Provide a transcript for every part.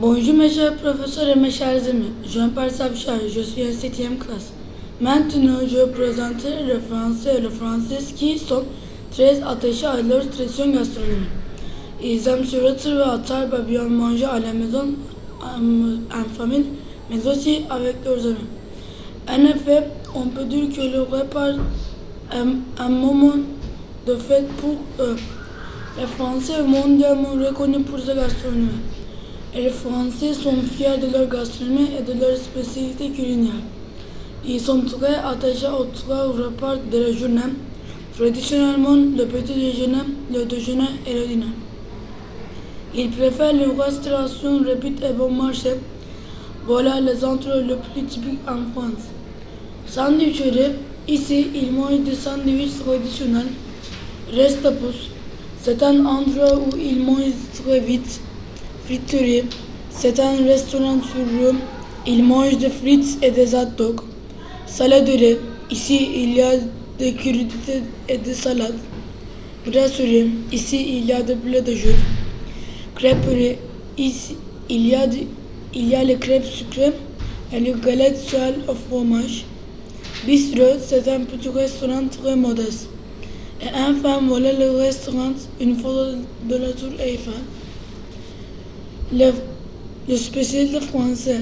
Bonjour mes chers professeurs et mes chers amis, je m'appelle Sabchar, je suis en 7e classe. Maintenant, je présenterai le français et le français qui sont très attachés à leur tradition gastronomique. Ils aiment se retrouver à table bien manger à la maison en, famille, mais aussi avec leurs amis. En effet, on peut dire que le repas est un moment de fête pour eux. Les Français mondialement reconnus pour sa gastronomie. Et les Français sont fiers de leur gastronomie et de leur spécialité culinaire. Ils sont très attachés aux trois repas de la journée, traditionnellement le petit déjeuner, le déjeuner et le dîner. Ils préfèrent les restaurations rapides et bon marché. Voilà les entrées les plus typiques en France. Sandwicherie, ici ils mangent des sandwichs traditionnels. Restapus, c'est un endroit où ils mangent très vite. Friterie, c'est un restaurant sur rue. Ils mangent des frites et des hot dogs. Saladerie, ici il y a des crudités et des salades. Brasserie, ici il y a des plats de jus. Crêperie, ici il y a, de- il y a les crêpes sucrées et les galettes sales au fromage. Bistro, c'est un petit restaurant très modeste. Et enfin, voilà le restaurant, une photo de la tour Eiffel. Le, le spécialité français.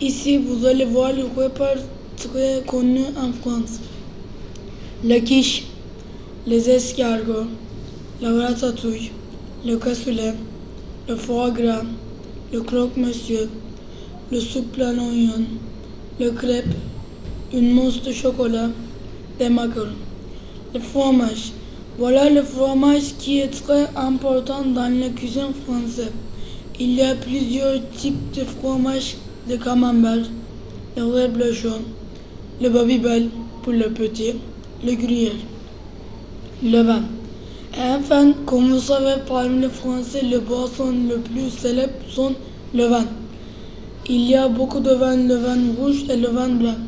Ici, vous allez voir le repas très connu en France. La quiche, les escargots, la ratatouille, le cassoulet, le foie gras, le croque-monsieur, le soupe à l'oignon, le crêpe, une mousse de chocolat, des macarons. Le fromage. Voilà le fromage qui est très important dans la cuisine française. Il y a plusieurs types de fromage, le camembert, le reblochon, le babybel pour le petit, le gruyère, le vin. Et enfin, comme vous savez, parmi les Français, les boissons les plus célèbres sont le vin. Il y a beaucoup de vin, le vin rouge et le vin blanc.